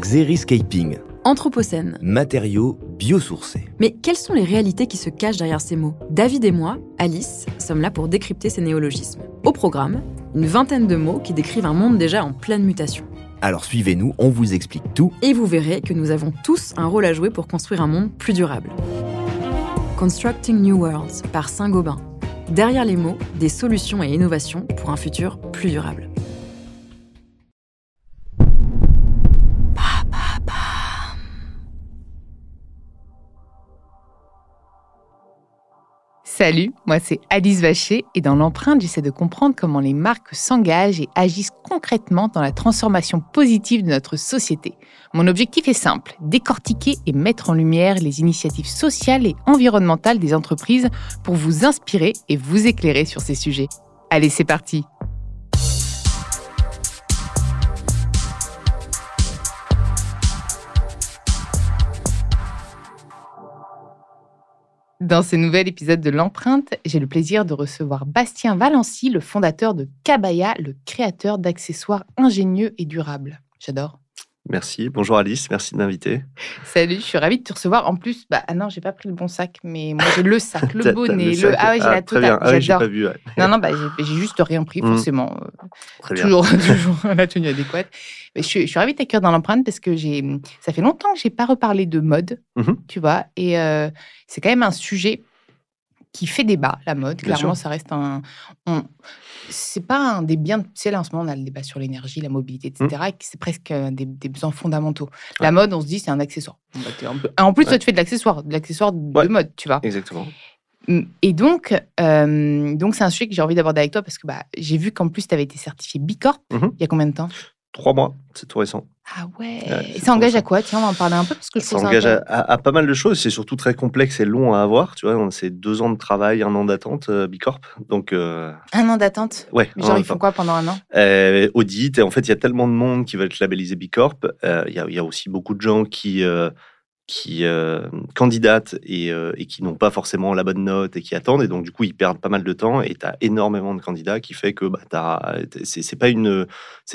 Xeriscaping, Anthropocène. matériaux biosourcés. Mais quelles sont les réalités qui se cachent derrière ces mots? David et moi, Alice, sommes là pour décrypter ces néologismes. Au programme, une vingtaine de mots qui décrivent un monde déjà en pleine mutation. Alors suivez-nous, on vous explique tout. Et vous verrez que nous avons tous un rôle à jouer pour construire un monde plus durable. Constructing New Worlds par Saint-Gobain. Derrière les mots, des solutions et innovations pour un futur plus durable. Salut, moi c'est Alice Vacher et dans l'empreinte, j'essaie de comprendre comment les marques s'engagent et agissent concrètement dans la transformation positive de notre société. Mon objectif est simple, décortiquer et mettre en lumière les initiatives sociales et environnementales des entreprises pour vous inspirer et vous éclairer sur ces sujets. Allez, c'est parti Dans ce nouvel épisode de l'empreinte, j'ai le plaisir de recevoir Bastien Valency, le fondateur de Kabaya, le créateur d'accessoires ingénieux et durables. J'adore. Merci. Bonjour Alice, merci de m'inviter. Salut, je suis ravie de te recevoir. En plus, bah ah non, j'ai pas pris le bon sac, mais moi j'ai le sac, le bonnet, le ah ouais, j'ai la très bien. totale. Ah oui, j'ai pas vu. ouais. Non, non, bah, j'ai juste rien pris, Mm. forcément. Très bien. toujours, toujours la tenue adéquate. Mais je, suis, je suis ravie de t'accueillir dans l'empreinte parce que j'ai, ça fait longtemps que j'ai pas reparlé de mode, Mhm. tu vois, et euh, c'est quand même un sujet qui fait débat, la mode. Bien Clairement, sûr. ça reste un. on- c'est pas un des biens. Sais, là, en ce moment, on a le débat sur l'énergie, la mobilité, etc. et que c'est presque des, des besoins fondamentaux. La mode, on se dit, c'est un accessoire. Bah, peu- En plus, toi, tu fais de l'accessoire, de l'accessoire de mode, tu vois. Exactement. Mm. Et donc, euh, donc c'est un sujet que j'ai envie d'aborder avec toi parce que bah, j'ai vu qu'en plus, tu avais été certifié Bicorp Mhm. il y a combien de temps? Trois mois, c'est tout récent. Ah ouais, Ouais, Et ça engage à quoi? Tiens, on va en parler un peu parce que je Ça engage à, à- à pas mal de choses. C'est surtout très complexe et long à avoir. Tu vois, c'est deux ans de travail, un an d'attente, euh, Bicorp. Donc, euh, Un an d'attente? Ouais. Genre, ils font quoi pendant un an? Euh, audit. Et en fait, il y a tellement de monde qui veut être labellisé Bicorp. Euh, Il y, a, il y a aussi beaucoup de gens qui, qui euh, candidatent et, euh, et qui n'ont pas forcément la bonne note et qui attendent. Et donc, du coup, ils perdent pas mal de temps. Et tu as énormément de candidats qui fait que bah, c'est pas,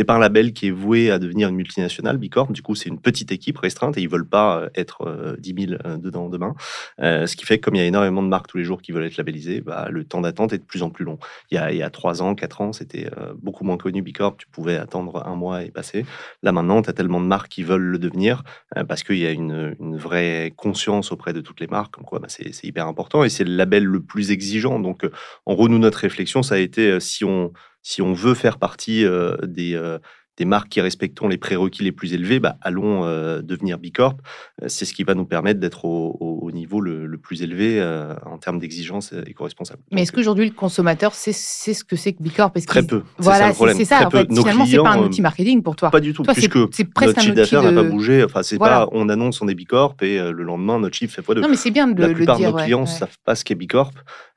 pas un label qui est voué à devenir une multinationale, Bicorp. Du coup, c'est une petite équipe restreinte et ils veulent pas euh, être euh, 10 000 euh, dedans demain. Ce qui fait que comme il y a énormément de marques tous les jours qui veulent être labellisées, bah, le temps d'attente est de plus en plus long. Il y a, il y a 3 ans, 4 ans, c'était beaucoup moins connu Bicorp. Tu pouvais attendre un mois et passer. Là, maintenant, tu as tellement de marques qui veulent le devenir parce qu'il y a une, une conscience auprès de toutes les marques, comme quoi bah, c'est hyper important et c'est le label le plus exigeant. Donc, euh, en gros, nous, notre réflexion, ça a été euh, si on, si on veut faire partie euh, des, des marques qui respectons les prérequis les plus élevés, bah, allons euh, devenir Bicorp. Euh, C'est ce qui va nous permettre d'être au, au- au niveau le, le plus élevé euh, en termes d'exigence éco-responsable. Mais est-ce Donc, qu'aujourd'hui, le consommateur sait, sait ce que c'est que Bicorp Très peu. Ça Voilà, c'est ça. Très En fait, finalement, c'est pas un outil marketing pour toi. Pas du tout, Toi, c'est puisque notre chiffre d'affaires n'a de... pas bougé. Enfin, c'est Voilà. pas, on annonce on est Bicorp et euh, le lendemain notre chiffre fait fois deux. Non, mais c'est bien de La le, plupart dire. de nos ouais, clients ne ouais. savent pas ce qu'est Bicorp.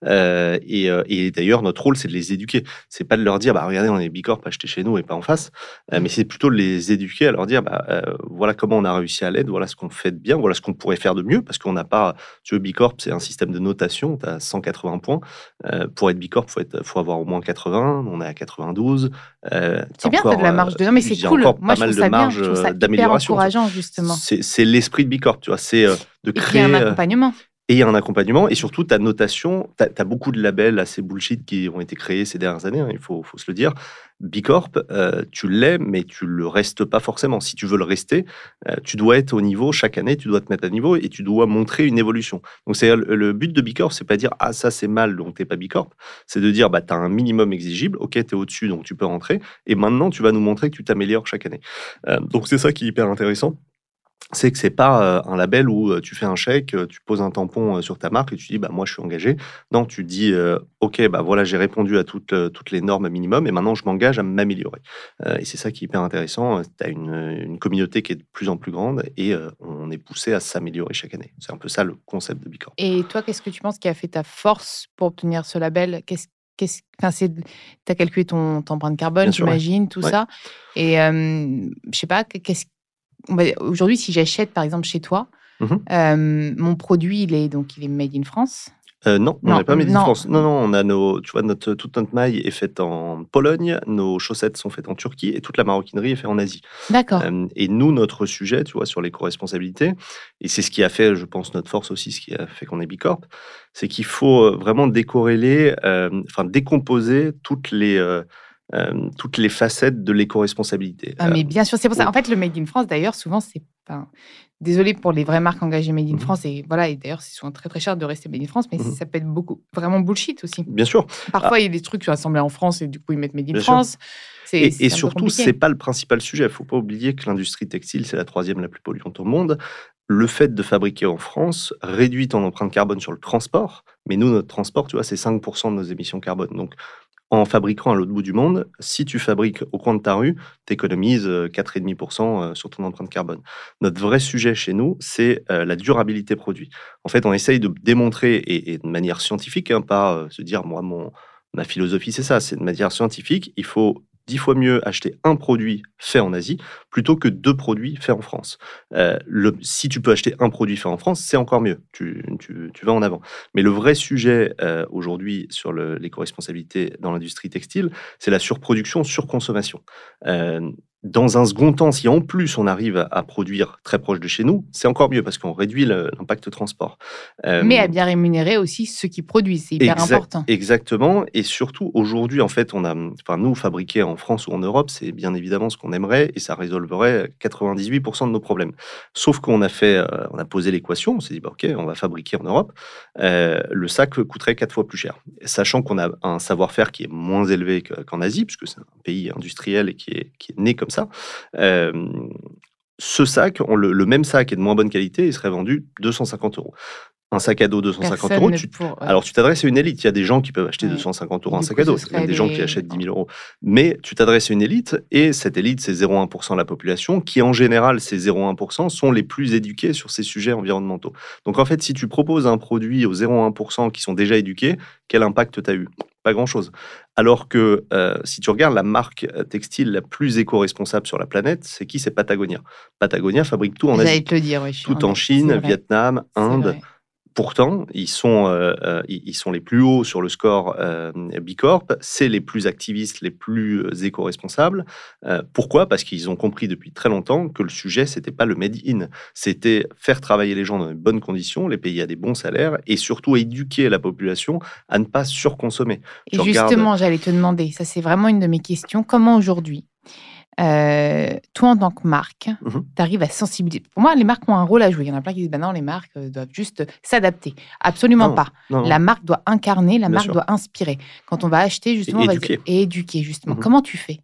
Euh, et euh, et d'ailleurs, notre rôle, c'est de les éduquer. C'est pas de leur dire, bah, regardez, on est Bicorp, achetez chez nous et pas en face. Euh, mais c'est plutôt de les éduquer, à leur dire, bah, euh, voilà comment on a réussi à l'aide, voilà ce qu'on fait de bien, voilà ce qu'on pourrait faire de mieux, parce qu'on n'a pas, tu veux, Bicorp, c'est un système de notation, tu as 180 points. Euh, pour être Bicorp, il faut, avoir au moins 80, on est à 92. Euh, C'est bien, encore, t'as de la marge de. Non, mais c'est cool. Moi, pas je mal trouve de ça marge, d'amélioration. encourageant, justement. C'est l'esprit de Bicorp, tu vois, c'est de créer. un accompagnement. Et il y a un accompagnement, et surtout ta notation, tu as, beaucoup de labels assez bullshit qui ont été créés ces dernières années, hein, il faut, se le dire. Bicorp, euh, tu l'es, mais tu le restes pas forcément. Si tu veux le rester, euh, tu dois être au niveau chaque année, tu dois te mettre à niveau et tu dois montrer une évolution. Donc c'est le, but de Bicorp, c'est pas dire ah ça c'est mal donc t'es pas Bicorp, c'est de dire bah as un minimum exigible, ok tu es au-dessus donc tu peux rentrer et maintenant tu vas nous montrer que tu t'améliores chaque année. Euh, donc c'est ça qui est hyper intéressant c'est que c'est pas euh, un label où euh, tu fais un chèque, euh, tu poses un tampon sur ta marque et tu dis bah moi je suis engagé. Non, tu dis euh, ok bah voilà j'ai répondu à toutes toutes les normes minimum et maintenant je m'engage à m'améliorer. Euh, et c'est ça qui est hyper intéressant. Tu as une, une communauté qui est de plus en plus grande et euh, on est poussé à s'améliorer chaque année. C'est un peu ça le concept de Bicorp. Et toi, qu'est-ce que tu penses qui a fait ta force pour obtenir ce label? Qu'est-ce Qu'est-ce, c'est, t'as calculé ton, ton empreinte carbone, ouais. j'imagine, tout Ouais. ça. Et euh, je sais pas, qu'est-ce aujourd'hui, si j'achète par exemple chez toi, Mhm. euh, mon produit, il est donc il est made in France? Euh, non, on n'est pas Made in non. France. Non, non, on a nos, tu vois, notre, toute notre maille est faite en Pologne, nos chaussettes sont faites en Turquie et toute la maroquinerie est faite en Asie. D'accord. Euh, et nous, notre sujet, tu vois, sur l'éco-responsabilité, et c'est ce qui a fait, je pense, notre force aussi, ce qui a fait qu'on est Bicorp, c'est qu'il faut vraiment décorréler, enfin décomposer toutes les, euh, euh, toutes les facettes de l'éco-responsabilité. Ah, mais bien sûr, c'est pour ça. En fait, le Made in France, d'ailleurs, souvent, c'est pas. Désolé pour les vraies marques engagées Made in Mhm. France. Et voilà, et d'ailleurs, c'est souvent très très cher de rester Made in France, mais Mhm. ça peut être beaucoup, vraiment bullshit aussi. Bien sûr. Parfois, il y a des trucs qui sont assemblés en France et du coup, ils mettent Made in Bien. France. Et, surtout, compliqué. c'est pas le principal sujet. Il faut pas oublier que l'industrie textile, c'est la troisième la plus polluante au monde. Le fait de fabriquer en France réduit ton empreinte carbone sur le transport. Mais nous, notre transport, tu vois, c'est 5% de nos émissions carbone. Donc, en fabriquant à l'autre bout du monde, si tu fabriques au coin de ta rue, tu économises 4,5% euh, sur ton empreinte carbone. Notre vrai sujet chez nous, c'est euh, la durabilité produit. En fait, on essaye de démontrer, et, et de manière scientifique, hein, pas euh, se dire, moi, mon, ma philosophie, c'est ça, c'est de manière scientifique, il faut dix fois mieux acheter un produit fait en Asie plutôt que deux produits faits en France. Euh, le, si tu peux acheter un produit fait en France, c'est encore mieux. Tu, tu, vas en avant. Mais le vrai sujet euh, aujourd'hui sur l'éco-responsabilité dans l'industrie textile, c'est la surproduction, surconsommation. Euh, dans un second temps, si en plus on arrive à, produire très proche de chez nous, c'est encore mieux parce qu'on réduit l'impact transport. Euh, Mais à bien rémunérer aussi ceux qui produisent. C'est hyper important. Exactement. Et surtout, aujourd'hui, en fait, on a, enfin, nous, fabriquer en France ou en Europe, c'est bien évidemment ce qu'on aimerait et ça résolverait 98% de nos problèmes. Sauf qu'on a fait, euh, on a posé l'équation, on s'est dit, bah, OK, on va fabriquer en Europe. Euh, le sac coûterait quatre fois plus cher. Sachant qu'on a un savoir-faire qui est moins élevé que- qu'en Asie, puisque c'est un pays industriel et qui est, qui est né comme ça. Euh, ce sac, on le, le même sac est de moins bonne qualité, il serait vendu 250 euros. Un sac à dos 250 Personne euros, ne tu, pour- ouais. alors, tu t'adresses à une élite. Il y a des gens qui peuvent acheter Ouais. 250 euros un sac coup, à dos. Il y a serait des gens qui achètent 10 000 euros. Mais tu t'adresses à une élite et cette élite, c'est 0,1% de la population qui, en général, ces 0,1% sont les plus éduqués sur ces sujets environnementaux. Donc, en fait, si tu proposes un produit aux 0,1% qui sont déjà éduqués, quel impact tu as eu? Pas grand-chose. Alors que euh, si tu regardes la marque euh, textile la plus éco-responsable sur la planète, c'est qui? C'est Patagonia. Patagonia fabrique tout en Asie. te le dire, suis Tout en Chine, Vietnam, Inde. Pourtant, ils sont, euh, euh, ils sont les plus hauts sur le score euh, Bicorp. C'est les plus activistes, les plus éco-responsables. Euh, pourquoi? Parce qu'ils ont compris depuis très longtemps que le sujet, c'était pas le made in. C'était faire travailler les gens dans de bonnes conditions, les payer à des bons salaires et surtout éduquer la population à ne pas surconsommer. Et Tu regardes- justement, j'allais te demander, ça c'est vraiment une de mes questions, comment aujourd'hui, euh, toi en tant que marque, Mhm. tu arrives à sensibiliser Pour moi, les marques ont un rôle à jouer. Il y en a plein qui disent, bah non, les marques euh, doivent juste s'adapter. Absolument Non, pas. Non, non. La marque doit incarner, la Bien marque sûr. doit inspirer. Quand on va acheter, justement, on va dire- et éduquer, justement. Mhm. Comment tu fais?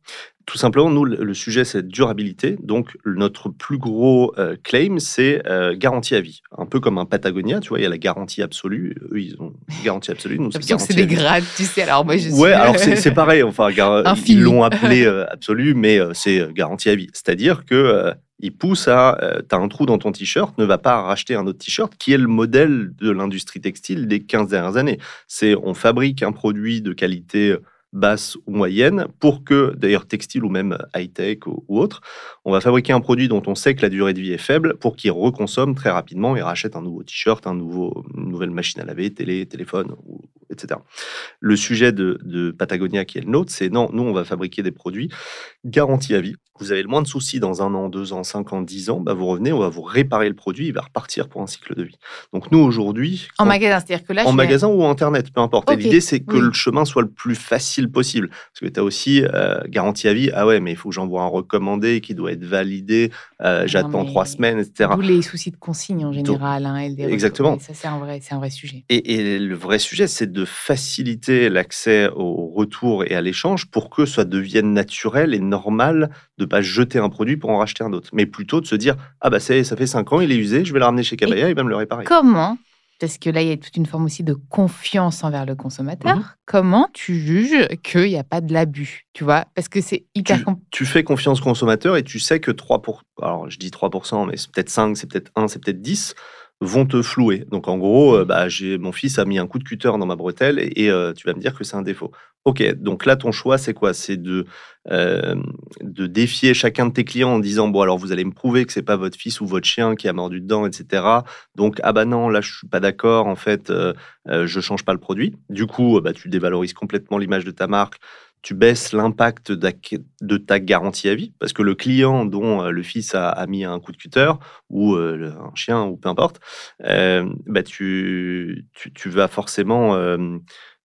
Tout simplement, nous, le sujet, c'est durabilité. Donc, notre plus gros euh, claim, c'est euh, garantie à vie. Un peu comme un Patagonia, tu vois, il y a la garantie absolue. Eux, ils ont garantie absolue. Nous, c'est que c'est garantie des grades, tu sais. Alors moi, je suis... Ouais, alors c'est c'est pareil. Enfin, Infini. ils l'ont appelé euh, absolu, mais euh, c'est euh, garantie à vie. C'est-à-dire que euh, ils poussent à, euh, t'as un trou dans ton t-shirt, ne va pas racheter un autre t-shirt, qui est le modèle de l'industrie textile des 15 dernières années. C'est on fabrique un produit de qualité basse ou moyenne pour que, d'ailleurs textile ou même high-tech ou, autre, on va fabriquer un produit dont on sait que la durée de vie est faible pour qu'il reconsomme très rapidement et rachète un nouveau t-shirt, un nouveau, une nouvelle machine à laver, télé, téléphone, etc. Le sujet de, de Patagonia qui est le nôtre, c'est non, nous on va fabriquer des produits garantis à vie. Vous avez le moins de soucis dans un an, deux ans, cinq ans, dix ans, bah vous revenez, on va vous réparer le produit, il va repartir pour un cycle de vie. Donc nous aujourd'hui, En quand- magasin, c'est-à-dire que là, en vais- magasin ou en internet, peu importe. L'idée, c'est que oui. le chemin soit le plus facile possible. Parce que tu as aussi euh, garantie à vie. Ah ouais, mais il faut que j'envoie un recommandé qui doit être validé. euh, J'attends trois semaines, etc. D'où les soucis de consigne en général. hein. Exactement. Ça, c'est un vrai, un vrai sujet. Et, et le vrai sujet, c'est de faciliter l'accès au retour et à l'échange pour que ça devienne naturel et normal de pas jeter un produit pour en racheter un autre. Mais plutôt de se dire Ah bah ça, fait cinq ans, il est usé, je vais le ramener chez Cabaya, il va me le réparer. Comment, parce que là, il y a toute une forme aussi de confiance envers le consommateur, Mhm. comment tu juges qu'il n'y a pas de l'abus Tu vois? Parce que c'est hyper tu, compliqué. tu fais confiance au consommateur et tu sais que 3%, alors je dis 3%, mais c'est peut-être 5, c'est peut-être 1, c'est peut-être 10, vont te flouer. Donc en gros, euh, bah, j'ai mon fils a mis un coup de cutter dans ma bretelle et, euh, tu vas me dire que c'est un défaut. Ok, donc là ton choix c'est quoi? C'est de euh, de défier chacun de tes clients en disant bon alors vous allez me prouver que c'est pas votre fils ou votre chien qui a mordu dedans, etc. Donc ah bah non là je suis pas d'accord en fait je change pas le produit. Du coup bah, tu dévalorises complètement l'image de ta marque tu baisses l'impact de ta garantie à vie, parce que le client dont euh, le fils a, mis un coup de cutter, ou euh, un chien, ou peu importe, euh, bah tu, tu, vas forcément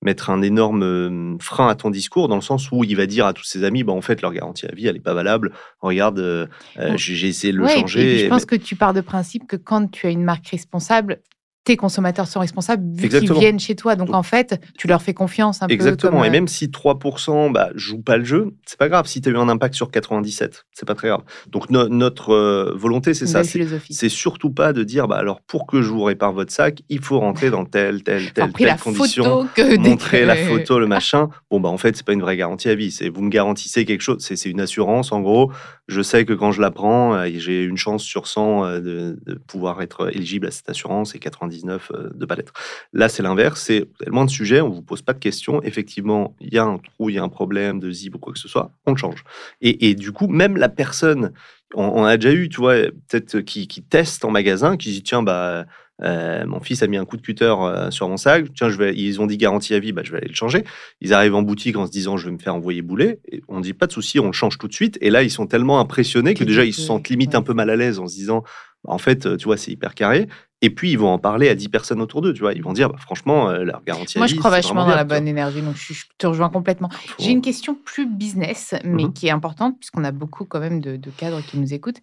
mettre un énorme frein à ton discours, dans le sens où il va dire à tous ses amis, bah, en fait, leur garantie à vie, elle n'est pas valable. Regarde, j'ai essayé de le changer. je pense que tu pars de principe que quand tu as une marque responsable, tes consommateurs sont responsables vu qu'ils viennent chez toi. Donc, en fait, tu leur fais confiance un Exactement. peu. Exactement. Et même si 3% bah, jouent pas le jeu, c'est pas grave. Si tu as eu un impact sur 97, c'est pas très grave. Donc notre euh, volonté, c'est ça. C'est surtout pas de dire, bah alors pour que je vous répare votre sac, il faut rentrer dans telle, telle, telle, telle condition, montrer la photo, le machin. Bon bah en fait, c'est pas une vraie garantie à vie. C'est vous me garantissez quelque chose. C'est une assurance. En gros, je sais que quand je la prends, euh, j'ai une chance sur 100 euh, de, pouvoir être éligible à cette assurance et 90 euh, de pas l'être. Là, c'est l'inverse, c'est tellement de sujets, on vous pose pas de questions. Effectivement, il y a un trou, il y a un problème de zip ou quoi que ce soit, on le change. Et, du coup, même la personne, on, a déjà eu, tu vois, peut-être qui, qui teste en magasin, qui dit tiens, bah. Euh, mon fils a mis un coup de cutter euh, sur mon sac. Tiens, je vais, ils ont dit garantie à vie, bah, je vais aller le changer. Ils arrivent en boutique en se disant, je vais me faire envoyer bouler. Et on dit pas de souci, on le change tout de suite. Et là, ils sont tellement impressionnés que déjà, ils se sentent limite un peu mal à l'aise en se disant, en fait, tu vois, c'est hyper carré. Et puis, ils vont en parler à 10 personnes autour d'eux, tu vois. Ils vont dire, bah, franchement, euh, leur garantie Moi, je crois vachement dans la bonne énergie, donc je, te rejoins complètement. J'ai une question plus business, mais mmh qui est importante, puisqu'on a beaucoup quand même de, cadres qui nous écoutent.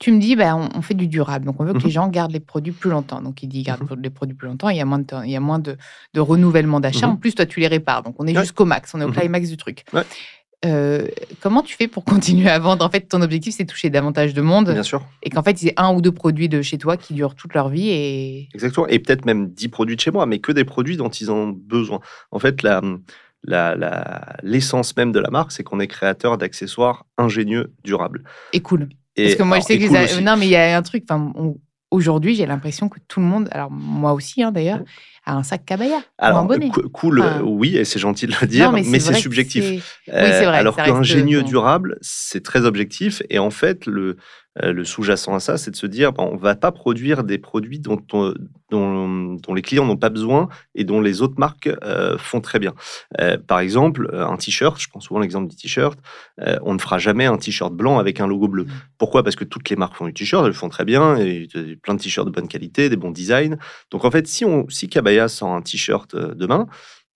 Tu me dis, bah, on, fait du durable, donc on veut que les gens gardent les produits plus longtemps. Donc, il dit, gardent mmh les produits plus longtemps, il y a moins de, il y a moins de, de renouvellement d'achat. En plus, toi, tu les répares, donc on est jusqu'au max, on est au climax du truc. Euh, comment tu fais pour continuer à vendre? En fait, ton objectif, c'est toucher davantage de monde. Bien sûr. Et qu'en fait, ait un ou deux produits de chez toi qui durent toute leur vie. Et... Exactement. Et peut-être même dix produits de chez moi, mais que des produits dont ils ont besoin. En fait, la, l'essence même de la marque, c'est qu'on est créateur d'accessoires ingénieux, durables. Et cool. Parce que moi, je sais que non, mais il y a un truc. Enfin, aujourd'hui, j'ai l'impression que tout le monde, alors moi aussi hein, d'ailleurs, un sac cabaya alors, un bonnet. Cool, oui, et c'est gentil de le dire, mais, c'est subjectif. Oui, c'est vrai, alors qu'ingénieux durable, c'est très objectif. Et en fait, le, euh, le sous-jacent à ça, c'est de se dire, on ne va pas produire des produits dont, dont, les clients n'ont pas besoin et dont les autres marques euh, font très bien. Euh, par exemple, un t-shirt, je prends souvent l'exemple du t-shirt, on ne fera jamais un t-shirt blanc avec un logo bleu. Mmh. Pourquoi? Parce que toutes les marques font du t-shirt, elles le font très bien, et plein de t-shirts de bonne qualité, des bons designs. Donc en fait, si, on, si Kabaya sort un t-shirt demain,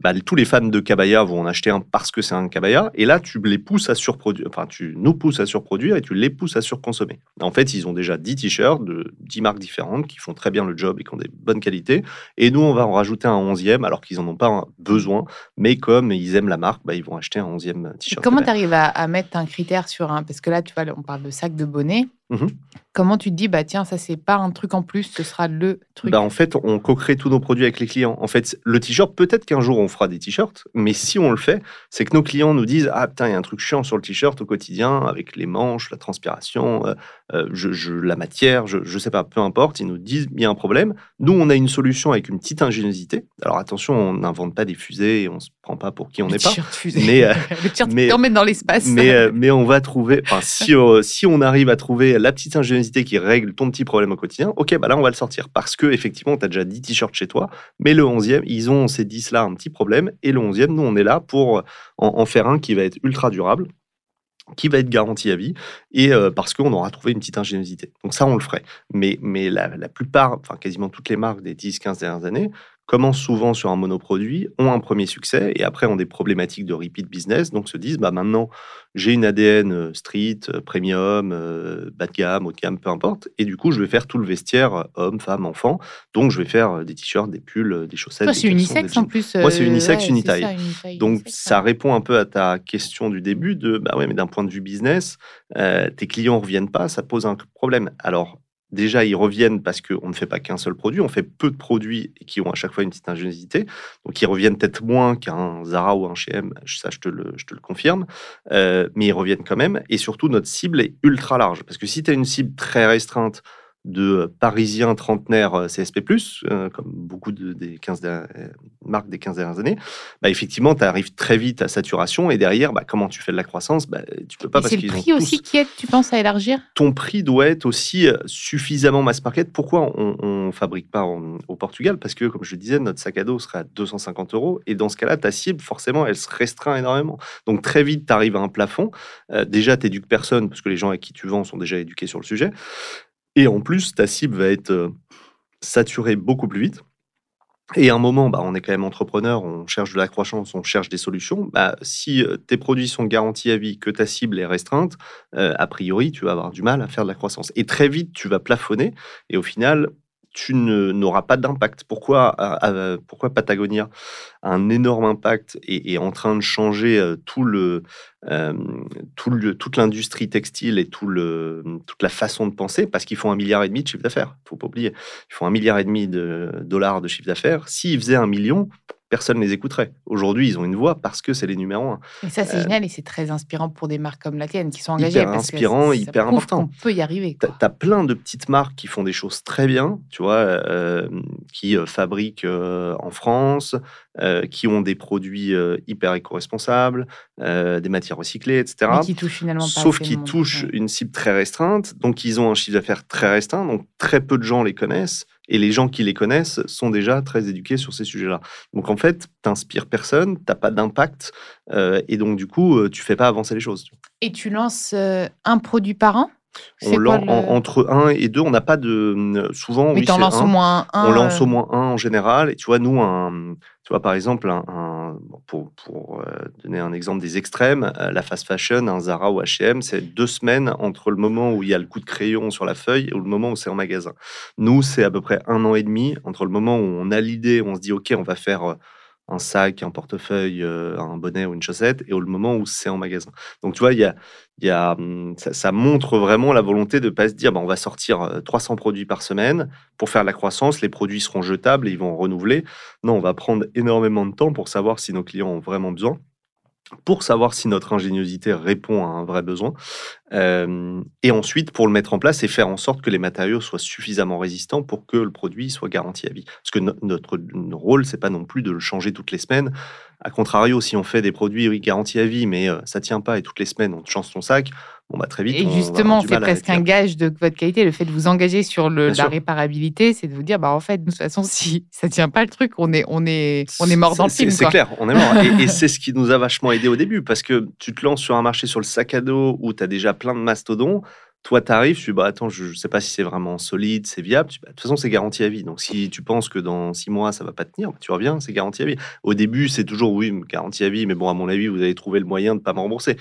bah, tous les fans de Cabaya vont en acheter un parce que c'est un Cabaya. Et là, tu les pousses à surproduire, enfin, tu nous pousses à surproduire et tu les pousses à surconsommer. En fait, ils ont déjà 10 t-shirts de 10 marques différentes qui font très bien le job et qui ont des bonnes qualités. Et nous, on va en rajouter un 11e alors qu'ils n'en ont pas besoin. Mais comme ils aiment la marque, bah, ils vont acheter un 11e t-shirt. Comment tu arrives à, mettre un critère sur un? Parce que là, tu vois, on parle de sac de bonnet. Mmh Comment tu te dis, bah tiens, ça c'est pas un truc en plus, ce sera le truc? Bah, En fait, on co-crée tous nos produits avec les clients. En fait, le t-shirt, peut-être qu'un jour on fera des t-shirts, mais si on le fait, c'est que nos clients nous disent, ah putain, il y a un truc chiant sur le t-shirt au quotidien, avec les manches, la transpiration, euh, euh, je, la matière, je, je sais pas, peu importe, ils nous disent, il y a un problème. Nous, on a une solution avec une petite ingéniosité. Alors attention, on n'invente pas des fusées et on se prend pas pour qui on n'est pas. Mais, euh, le mais, dans l'espace. Mais, mais on va trouver, si, si on arrive à trouver la petite ingéniosité qui règle ton petit problème au quotidien, ok, bah là, on va le sortir. Parce que, effectivement, tu as déjà 10 t-shirts chez toi, mais le 11e, ils ont ces 10-là un petit problème. Et le 11e, nous, on est là pour en, faire un qui va être ultra durable qui va être garanti à vie, et euh, parce qu'on aura trouvé une petite ingéniosité. Donc ça, on le ferait. Mais, mais la, plupart, enfin quasiment toutes les marques des 10-15 dernières années, commencent souvent sur un monoproduit, ont un premier succès et après ont des problématiques de repeat business, donc se disent bah maintenant j'ai une ADN euh, street, euh, premium, euh, bas de gamme, haut de gamme, peu importe, et du coup je vais faire tout le vestiaire homme, femme, enfant, donc je vais faire des t-shirts, des pulls, des chaussettes. Toi c'est unisexe en plus. Moi c'est unisexe, unitaille. donc ça répond un peu à ta question du début de bah ouais mais d'un point de vue business, tes clients reviennent pas, ça pose un problème. Alors Déjà, ils reviennent parce qu'on ne fait pas qu'un seul produit, on fait peu de produits qui ont à chaque fois une petite ingéniosité. Donc, ils reviennent peut-être moins qu'un Zara ou un H&M, ça je te le, je te le confirme, euh, mais ils reviennent quand même. Et surtout, notre cible est ultra large. Parce que si tu as une cible très restreinte de Parisiens trentenaires euh, CSP+, euh, comme beaucoup de, des 15 der- euh, marques des 15 dernières années, bah, effectivement, tu arrives très vite à saturation. Et derrière, bah, comment tu fais de la croissance bah, Tu peux pas Et parce c'est le qu'ils prix aussi qui aide, tu penses, à élargir? Ton prix doit être aussi euh, suffisamment mass market. Pourquoi on ne fabrique pas en- au Portugal? Parce que, comme je le disais, notre sac à dos serait à 250 euros. Et dans ce cas-là, ta cible, forcément, elle se restreint énormément. Donc, très vite, tu arrives à un plafond. Euh, déjà, tu n'éduques personne, parce que les gens avec qui tu vends sont déjà éduqués sur le sujet. Et en plus, ta cible va être euh, saturée beaucoup plus vite. Et à un moment, bah, on est quand même entrepreneur, on cherche de la croissance, on cherche des solutions. Bah, si euh, tes produits sont garantis à vie, que ta cible est restreinte, euh, a priori, tu vas avoir du mal à faire de la croissance. Et très vite, tu vas plafonner. Et au final, tu n'auras pas d'impact. Pourquoi, euh, euh, pourquoi Patagonia a un énorme impact et est en train de changer euh, euh, tout le- toute l'industrie textile et tout le, toute la façon de penser? Parce qu'ils font un milliard et demi de chiffre d'affaires. Il faut pas oublier. Ils font un milliard et demi de dollars de chiffre d'affaires. S'ils faisaient un million, personne ne les écouterait. Aujourd'hui, ils ont une voix parce que c'est les numéros un. Et ça, c'est Euh, génial et c'est très inspirant pour des marques comme la tienne qui sont engagées. Hyper parce que inspirant, ça hyper important. qu'on peut y arriver. Tu as, plein de petites marques qui font des choses très bien, tu vois, euh, qui euh, fabriquent euh, en France, qui ont des produits hyper éco-responsables, des matières recyclées, etc. Mais qui touchent finalement pas Sauf qu'ils touchent Ouais. une cible très restreinte, donc ils ont un chiffre d'affaires très restreint, donc très peu de gens les connaissent, et les gens qui les connaissent sont déjà très éduqués sur ces sujets-là. Donc en fait, t'inspires personne, t'as pas d'impact, euh, et donc du coup, euh, tu fais pas avancer les choses. Et tu lances euh, un produit par an? On quoi le- entre 1 et 2, on n'a pas de... Souvent, Mais oui, un. au moins un. On lance euh, au moins un en général. Et tu vois, nous, un, tu vois, par exemple, un, un- bon, pour, pour euh, donner un exemple des extrêmes, euh, la fast fashion, un Zara ou H&M, c'est deux semaines entre le moment où il y a le coup de crayon sur la feuille et le moment où c'est en magasin. Nous, c'est à peu près un an et demi entre le moment où on a l'idée, on se dit, OK, on va faire un sac, un portefeuille, euh, un bonnet ou une chaussette, et au moment où c'est en magasin. Donc, tu vois, y a, y a, hum, ça, montre vraiment la volonté de ne pas se dire, bah, on va sortir euh, 300 produits par semaine pour faire la croissance, les produits seront jetables et ils vont renouveler. Non, on va prendre énormément de temps pour savoir si nos clients ont vraiment besoin, pour savoir si notre ingéniosité répond à un vrai besoin, euh, et ensuite pour le mettre en place et faire en sorte que les matériaux soient suffisamment résistants pour que le produit soit garanti à vie. Parce que no- notre rôle, c'est pas non plus de le changer toutes les semaines. A contrario, si on fait des produits oui, garantis à vie, mais euh, ça tient pas et toutes les semaines on change ton sac, bon bah très vite. Et justement, c'est presque un gage de votre qualité, le fait de vous engager sur le, la sûr. réparabilité, c'est de vous dire, bah en fait, de toute façon, si ça tient pas le truc, on est, on est, on est mort dans le film. C'est clair, on est mort. et et c'est ce qui nous a vachement aidé au début, parce que tu te lances sur un marché sur le sac à dos où tu as déjà plein de mastodons. Toi, tu arrives, tu dis, bah, attends, je ne sais pas si c'est vraiment solide, c'est viable. Tu bah, de toute façon, c'est garanti à vie. Donc, si tu penses que dans six mois, ça va pas tenir, bah, tu reviens, c'est garanti à vie. Au début, c'est toujours, oui, garantie à vie, mais bon, à mon avis, vous allez trouver le moyen de ne pas me rembourser.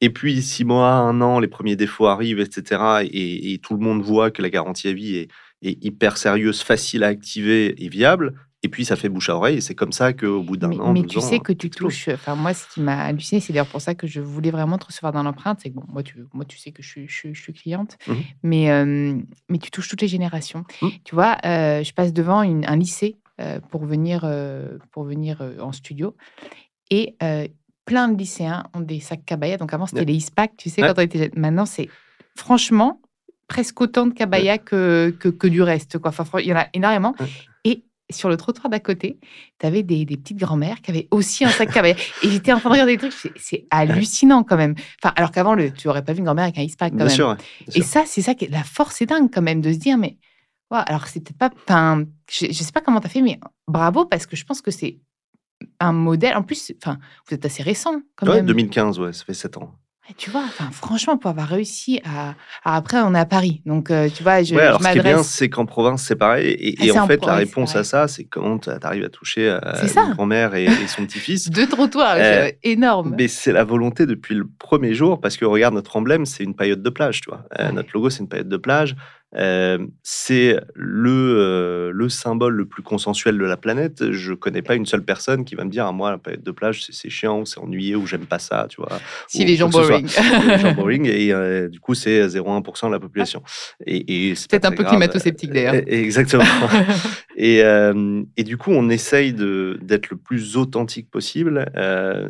Et puis, six mois, un an, les premiers défauts arrivent, etc. Et, et tout le monde voit que la garantie à vie est, est hyper sérieuse, facile à activer et viable. Et puis, ça fait bouche à oreille. Et c'est comme ça qu'au bout d'un an, mais tu ans, sais que tu explose. touches. Enfin, moi, ce qui m'a halluciné, c'est d'ailleurs pour ça que je voulais vraiment te recevoir dans l'empreinte. C'est que bon, moi, tu, moi, tu sais que je suis, je je suis cliente, Mhm. mais, euh, mais tu touches toutes les générations. Mhm. Tu vois, euh, je passe devant une- un lycée euh, pour venir, euh, pour venir euh, en studio et euh, plein de lycéens ont des sacs cabaya. Donc avant, c'était Ouais. les ISPAC, tu sais, Ouais. quand on était. Maintenant, c'est franchement presque autant de cabaya que, que, que du reste. Quoi. Enfin, il y en a énormément. Et sur le trottoir d'à côté, tu avais des, des petites grand-mères qui avaient aussi un sac cabaya. Et j'étais en train de regarder des trucs, c'est- hallucinant quand même. Enfin, alors qu'avant, tu aurais pas vu une grand-mère avec un ISPAC quand Bien même. sûr. bien Et sûr. ça, c'est ça, qui est- la force est dingue quand même de se dire, mais ouais, alors c'est peut-être pas, je, je sais pas comment tu as fait, mais bravo parce que je pense que c'est un modèle. En plus, enfin, vous êtes assez récent quand Ouais, même. 2015, ouais, ça fait 7 ans. Ouais, Tu vois, franchement, pour avoir réussi à. Après, on est à Paris, donc euh, tu vois, je, ouais, alors je ce qui est bien, c'est qu'en province, c'est pareil. Et, Ah, et en fait, la réponse à ça, c'est comment tu arrives à toucher euh, une grand-mère et, et son petit-fils. Deux trottoirs, Euh, énorme. Mais c'est la volonté depuis le premier jour, parce que regarde, notre emblème, c'est une paillote de plage, tu vois. Euh, Ouais. Notre logo, c'est une paillote de plage. Euh, c'est le, euh, le symbole le plus consensuel de la planète. Je connais pas une seule personne qui va me dire, ah, moi, la paillote de plage, c'est- chiant, c'est ennuyé, ou j'aime pas ça, tu vois. Si ou les gens boring. Les gens boring, et euh, du coup, c'est 0,1% de la population. Et, et c'est Peut-être un peu climato-sceptique, d'ailleurs. Exactement. Et, et du coup, on essaye d'être le plus authentique possible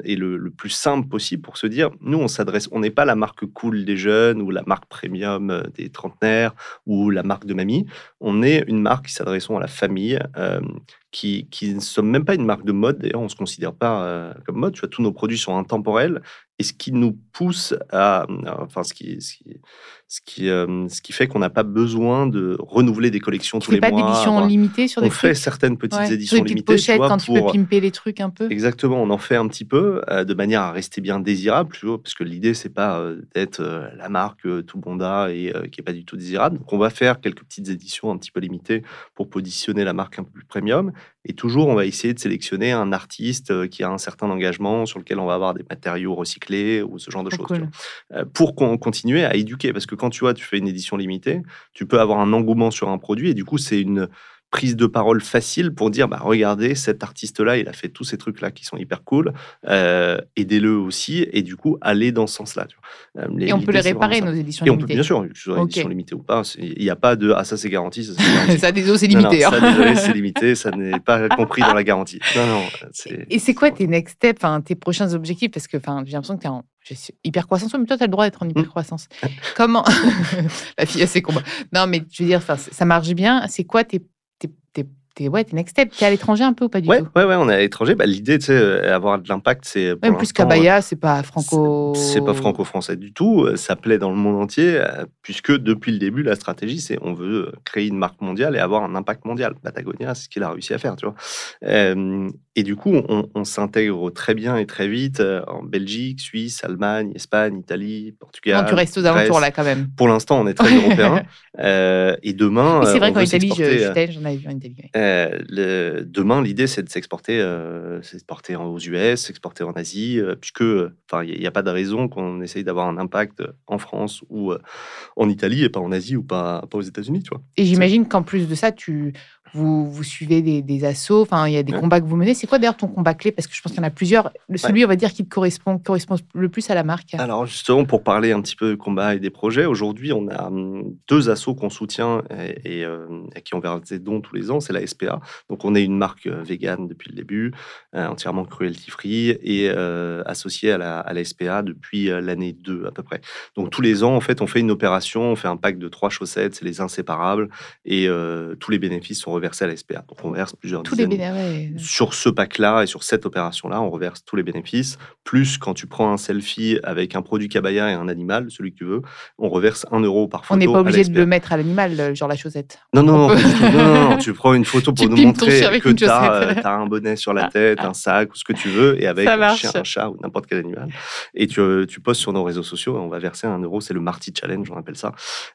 et le, le plus simple possible pour se dire, nous, on s'adresse, on n'est pas la marque cool des jeunes ou la marque premium des trentenaires ou la marque de mamie. On est une marque qui s'adresse à la famille, euh, qui, qui ne sommes même pas une marque de mode. D'ailleurs, on ne se considère pas euh, comme mode. Tous nos produits sont intemporels. Et ce qui nous pousse à. Enfin, ce qui, ce qui, ce qui, euh, ce qui fait qu'on n'a pas besoin de renouveler des collections tous les pas mois. pas d'éditions limitées sur des On fait certaines petites Ouais, éditions sur des limitées. pochettes tu vois, quand tu pour... peux pimper les trucs un peu. Exactement, on en fait un petit peu euh, de manière à rester bien désirable, tu vois, parce que l'idée c'est pas euh, d'être euh, la marque euh, tout bonda et euh, qui est pas du tout désirable. Donc on va faire quelques petites éditions un petit peu limitées pour positionner la marque un peu plus premium. Et toujours, on va essayer de sélectionner un artiste euh, qui a un certain engagement sur lequel on va avoir des matériaux recyclés ou ce genre de Trop choses. cool. Euh, pour qu'on continuer à éduquer, parce que quand tu vois, tu fais une édition limitée, tu peux avoir un engouement sur un produit et du coup, c'est une prise de parole facile pour dire bah regardez cet artiste là il a fait tous ces trucs là qui sont hyper cool euh, aidez-le aussi et du coup allez dans ce sens là Et on peut les réparer, nos éditions et on peut limitées. bien sûr que ce soit une Ok. édition limitée ou pas il n'y a pas de ah ça c'est garanti ça c'est garanti. ça, désolé, c'est Non, non, limité. hein. ça, désolé, c'est limité, ça n'est pas compris dans la garantie. Non, non. Et c'est quoi tes next steps, tes prochains objectifs? Parce que enfin, j'ai l'impression que tu es en je suis hyper croissance, mais toi, tu as le droit d'être en hyper croissance. Comment La fille a ses combats. Non, mais je veux dire, ça marche bien. C'est quoi tes, tes, tes, tes- ouais, tes next steps Tu es à l'étranger un peu ou pas du Ouais, tout? ouais, ouais, on est à l'étranger. Bah, L'idée, tu sais, euh, avoir de l'impact, c'est. Même plus qu'Abaya, c'est pas franco. C'est pas franco-français du tout. euh, Ça plaît dans le monde entier, euh, puisque depuis le début, la stratégie, c'est on veut créer une marque mondiale et avoir un impact mondial. Patagonia, c'est ce qu'il a réussi à faire, tu vois. Euh, et du coup, on, on s'intègre très bien et très vite euh, en Belgique, Suisse, Allemagne, Espagne, Italie, Portugal. Non, tu restes aux alentours là quand même. Pour l'instant, on est très européen. Euh, et demain, c'est euh, vrai on qu'en Italie, je- euh, j'en avais vu en Italie. euh, le- demain, l'idée, c'est de s'exporter, euh, aux US, s'exporter en Asie, euh, puisque, euh, il n'y a, pas de raison qu'on essaye d'avoir un impact en France ou euh, en Italie et pas en Asie ou pas, pas aux États-Unis. Et j'imagine qu'en plus de ça, tu, vous, vous suivez des, des assauts, enfin, il y a des Ouais. combats que vous menez. C'est quoi d'ailleurs ton combat clé? Parce que je pense qu'il y en a plusieurs. Celui, on va dire, qui te correspond, correspond le plus à la marque. Alors justement, pour parler un petit peu de combat et des projets, aujourd'hui, on a hum, deux assos qu'on soutient et, et, euh, qui ont versé des dons tous les ans, c'est la SPA. Donc on est une marque euh, végane depuis le début, euh, entièrement cruelty free et euh, associée à la, à la SPA depuis l'année 2 à peu près. Donc tous les ans, en fait, on fait une opération, on fait un pack de trois chaussettes, c'est les inséparables, et tous les bénéfices sont reversés à la SPA. Donc on verse plusieurs Tous les dizaines bénévoles. sur ce pack-là et sur cette opération-là, on reverse tous les bénéfices. Plus quand tu prends un selfie avec un produit cabaya et un animal, celui que tu veux, on reverse un euro par On photo. n'est pas obligé de le mettre à l'animal, euh, genre la chaussette. Non, non, On non, non, non, non, tu prends une photo pour Tu nous montrer que tu as, chaussette. un bonnet sur la tête, un sac ou ce que tu veux, et avec un chien, un chat ou n'importe quel animal. Et tu, euh, tu postes sur nos réseaux sociaux, et on va verser un euro, c'est le Marty Challenge, on appelle ça.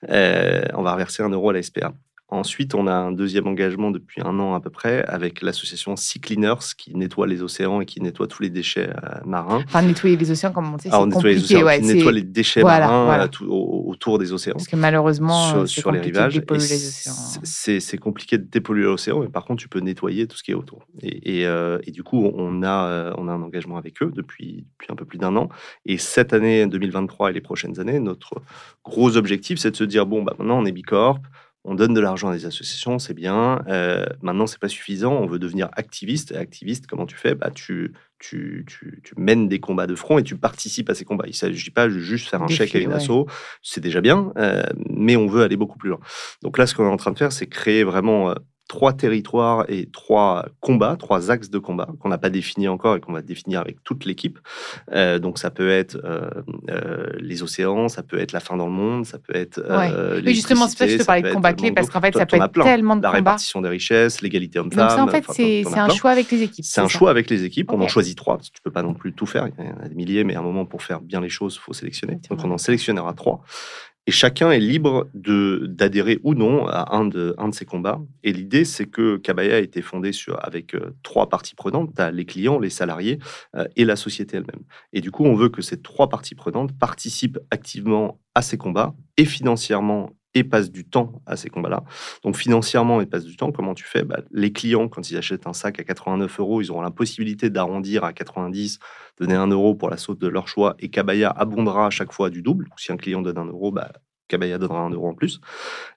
Euh, on va reverser un euro à la SPA. Ensuite, on a un deuxième engagement depuis un an à peu près avec l'association Sea Cleaners qui nettoie les océans et qui nettoie tous les déchets euh, marins. Enfin, nettoyer les océans, comme on sait, c'est Ah, on nettoie les compliqué. océans, ouais, qui c'est- nettoie les déchets Voilà, marins voilà. euh, tout- au- autour des océans. Parce que malheureusement, sur, euh, c'est sur les compliqué rivages. les c'est-. C'est c'est compliqué de dépolluer l'océan, mais par contre, tu peux nettoyer tout ce qui est autour. Et, et, euh, et du coup, on a, on a un engagement avec eux depuis, depuis un peu plus d'un an. Et cette année 2023 et les prochaines années, notre gros objectif, c'est de se dire bon, bah, maintenant, on est Bicorp. On donne de l'argent à des associations, c'est bien. Euh, maintenant, c'est pas suffisant. On veut devenir activiste. Et activiste, comment tu fais? Bah, tu, tu, tu, tu mènes des combats de front et tu participes à ces combats. Il ne s'agit pas de juste faire un Défi, chèque à une ouais. asso, c'est déjà bien, euh, mais on veut aller beaucoup plus loin. Donc là, ce qu'on est en train de faire, c'est créer vraiment euh, trois territoires et trois combats, trois axes de combat qu'on n'a pas définis encore et qu'on va définir avec toute l'équipe. Euh, donc ça peut être euh, euh, les océans, ça peut être la fin dans le monde, ça peut être Oui, justement, c'est pour ça que je te parlais de être combat le clé, manque parce qu'en fait, ça peut être tellement de La combats. répartition des richesses, l'égalité Donc homme-femme. ça, en fait, c'est un plein. choix avec les équipes. C'est un ça choix avec les équipes. On en choisit trois. parce que Tu peux pas non plus tout faire. Il y en a des milliers, mais à un moment, pour faire bien les choses, il faut sélectionner. Donc, on en sélectionnera trois. Et chacun est libre de d'adhérer ou non à un de, un de ces combats. Et l'idée, c'est que Kabaya a été fondé sur, avec euh, trois parties prenantes. Les clients, les salariés euh, et la société elle-même. Et du coup, on veut que ces trois parties prenantes participent activement à ces combats et financièrement et passent du temps à ces combats-là. Donc financièrement, et passent du temps. Comment tu fais? Bah, Les clients, quand ils achètent un sac à 89 euros, ils auront la possibilité d'arrondir à 90, donner un euro pour la saute de leur choix, et Kabaya abondera à chaque fois du double. Si un client donne un euro, bah, Kabaya donnera un euro en plus.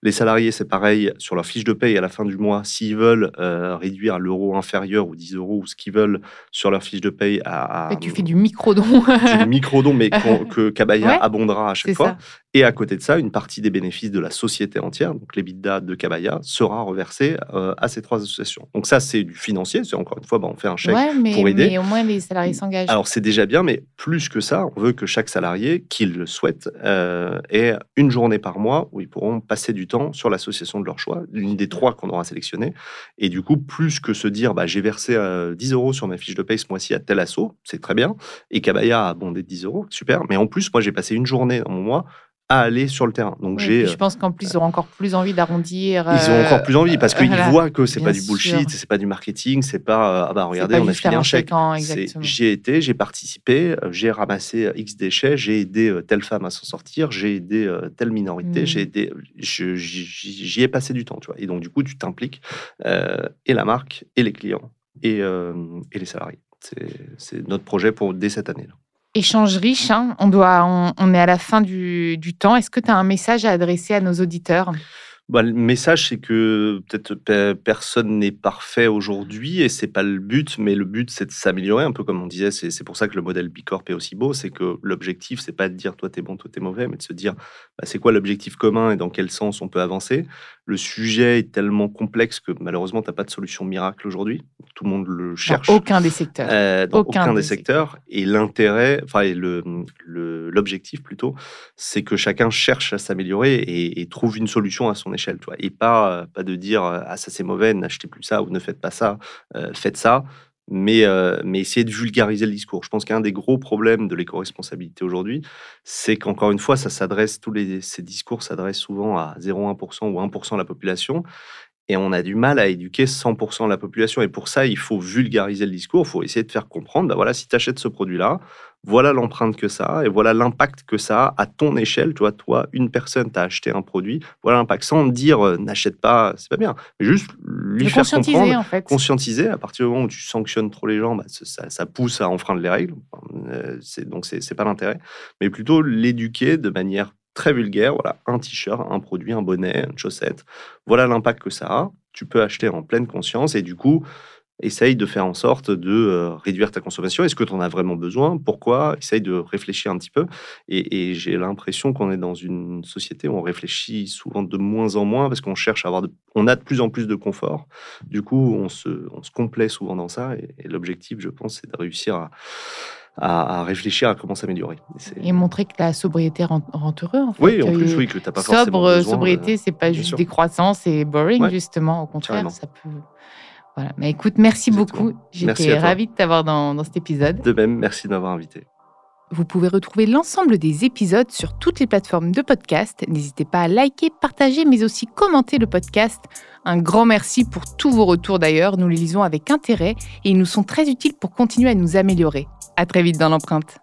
Les salariés, c'est pareil, sur leur fiche de paye à la fin du mois, s'ils veulent euh, réduire l'euro inférieur ou 10 euros, ou ce qu'ils veulent sur leur fiche de paye à, à- Et tu fais du micro-don. du micro-don, mais que Ouais, abondera à chaque fois. ça. Et à côté de ça, une partie des bénéfices de la société entière, donc l'EBITDA de Cabaya, sera reversée euh, à ces trois associations. Donc ça, c'est du financier. C'est encore une fois, bah, on fait un chèque Ouais, mais, pour aider. mais au moins les salariés s'engagent. Alors c'est déjà bien, mais plus que ça, on veut que chaque salarié, qu'il le souhaite, euh, ait une journée par mois où ils pourront passer du temps sur l'association de leur choix, l'une des trois qu'on aura sélectionnées. Et du coup, plus que se dire, bah, j'ai versé euh, 10 euros sur ma fiche de paye ce mois-ci à tel assaut, c'est très bien. Et Cabaya a abondé de 10 euros, super. Mais en plus, moi, j'ai passé une journée dans mon mois à aller sur le terrain. Donc j'ai je pense qu'en plus, ils auront encore plus envie d'arrondir. ils ont euh, encore plus envie parce qu'ils voilà. voient que c'est pas du bullshit, c'est pas du marketing, c'est pas euh, ah bah regardez on a faire un chèque. J'y ai été, j'ai participé, euh, j'ai ramassé X déchets, j'ai aidé euh, telle femme à s'en sortir, j'ai aidé euh, telle minorité, Mm. j'ai aidé, j'y ai passé du temps, tu vois. Et donc du coup tu t'impliques euh, et la marque et les clients et, euh, et les salariés. C'est c'est notre projet pour dès cette année. -là. Échange riche, hein. on, doit, on, est à la fin du temps. Est-ce que tu as un message à adresser à nos auditeurs? Bah, le message, c'est que peut-être pe- personne n'est parfait aujourd'hui et c'est pas le but, mais le but, c'est de s'améliorer, un peu comme on disait. C'est pour ça que le modèle Bicorp est aussi beau. C'est que l'objectif, c'est pas de dire toi t'es bon, toi t'es mauvais, mais de se dire bah, c'est quoi l'objectif commun et dans quel sens on peut avancer. Le sujet est tellement complexe que malheureusement, t'as pas de solution miracle aujourd'hui. Tout le monde le cherche. Dans aucun des secteurs. Euh, dans Aucun aucun, des des secteurs. Et l'intérêt, enfin, et le, le- l'objectif plutôt, c'est que chacun cherche à s'améliorer et, et trouve une solution à son Et pas, euh, pas de dire euh, ah ça c'est mauvais, n'achetez plus ça ou ne faites pas ça, euh, faites ça. Mais, euh, mais de vulgariser le discours. Je pense qu'un des gros problèmes de l'éco-responsabilité aujourd'hui, c'est qu'encore une fois, ça s'adresse, tous les, ces discours s'adressent souvent à 0,1% ou 1% de la population. Et on a du mal à éduquer 100% de la population. Et pour ça, il faut vulgariser le discours. Il faut essayer de faire comprendre, bah voilà, si tu achètes ce produit-là, voilà l'empreinte que ça a et voilà l'impact que ça a à ton échelle. Tu vois, toi, une personne, tu as acheté un produit, voilà l'impact. Sans dire, euh, n'achète pas, c'est pas bien. Mais juste lui faire conscientiser, comprendre en fait. conscientiser. À partir du moment où tu sanctionnes trop les gens, bah, ça- pousse à enfreindre les règles. Euh, c'est- donc, c'est pas l'intérêt. Mais plutôt l'éduquer de manière très vulgaire. Voilà, un t-shirt, un produit, un bonnet, une chaussette. Voilà l'impact que ça a. Tu peux acheter en pleine conscience et du coup, essaye de faire en sorte de euh, réduire ta consommation. Est-ce que tu en as vraiment besoin? Pourquoi? Essaye de réfléchir un petit peu. Et, et j'ai l'impression qu'on est dans une société où on réfléchit souvent de moins en moins parce qu'on cherche à avoir, de, on a de plus en plus de confort. Du coup, on se, on se complaît souvent dans ça. Et, et l'objectif, je pense, c'est de réussir à, à, à réfléchir à comment s'améliorer. Et montrer que la sobriété rend, rend heureux, en fait. Oui, en plus, oui, que tu n'as pas forcément Sobre, besoin. sobriété, de- c'est pas juste décroissance et boring, Ouais. justement. Au contraire, Carrément. ça peut. Voilà. Mais écoute, merci beaucoup. J'étais ravie de t'avoir dans, dans cet épisode. De même, merci de m'avoir invité. Vous pouvez retrouver l'ensemble des épisodes sur toutes les plateformes de podcast. N'hésitez pas à liker, partager, mais aussi commenter le podcast. Un grand merci pour tous vos retours d'ailleurs. Nous les lisons avec intérêt et ils nous sont très utiles pour continuer à nous améliorer. À très vite dans l'empreinte.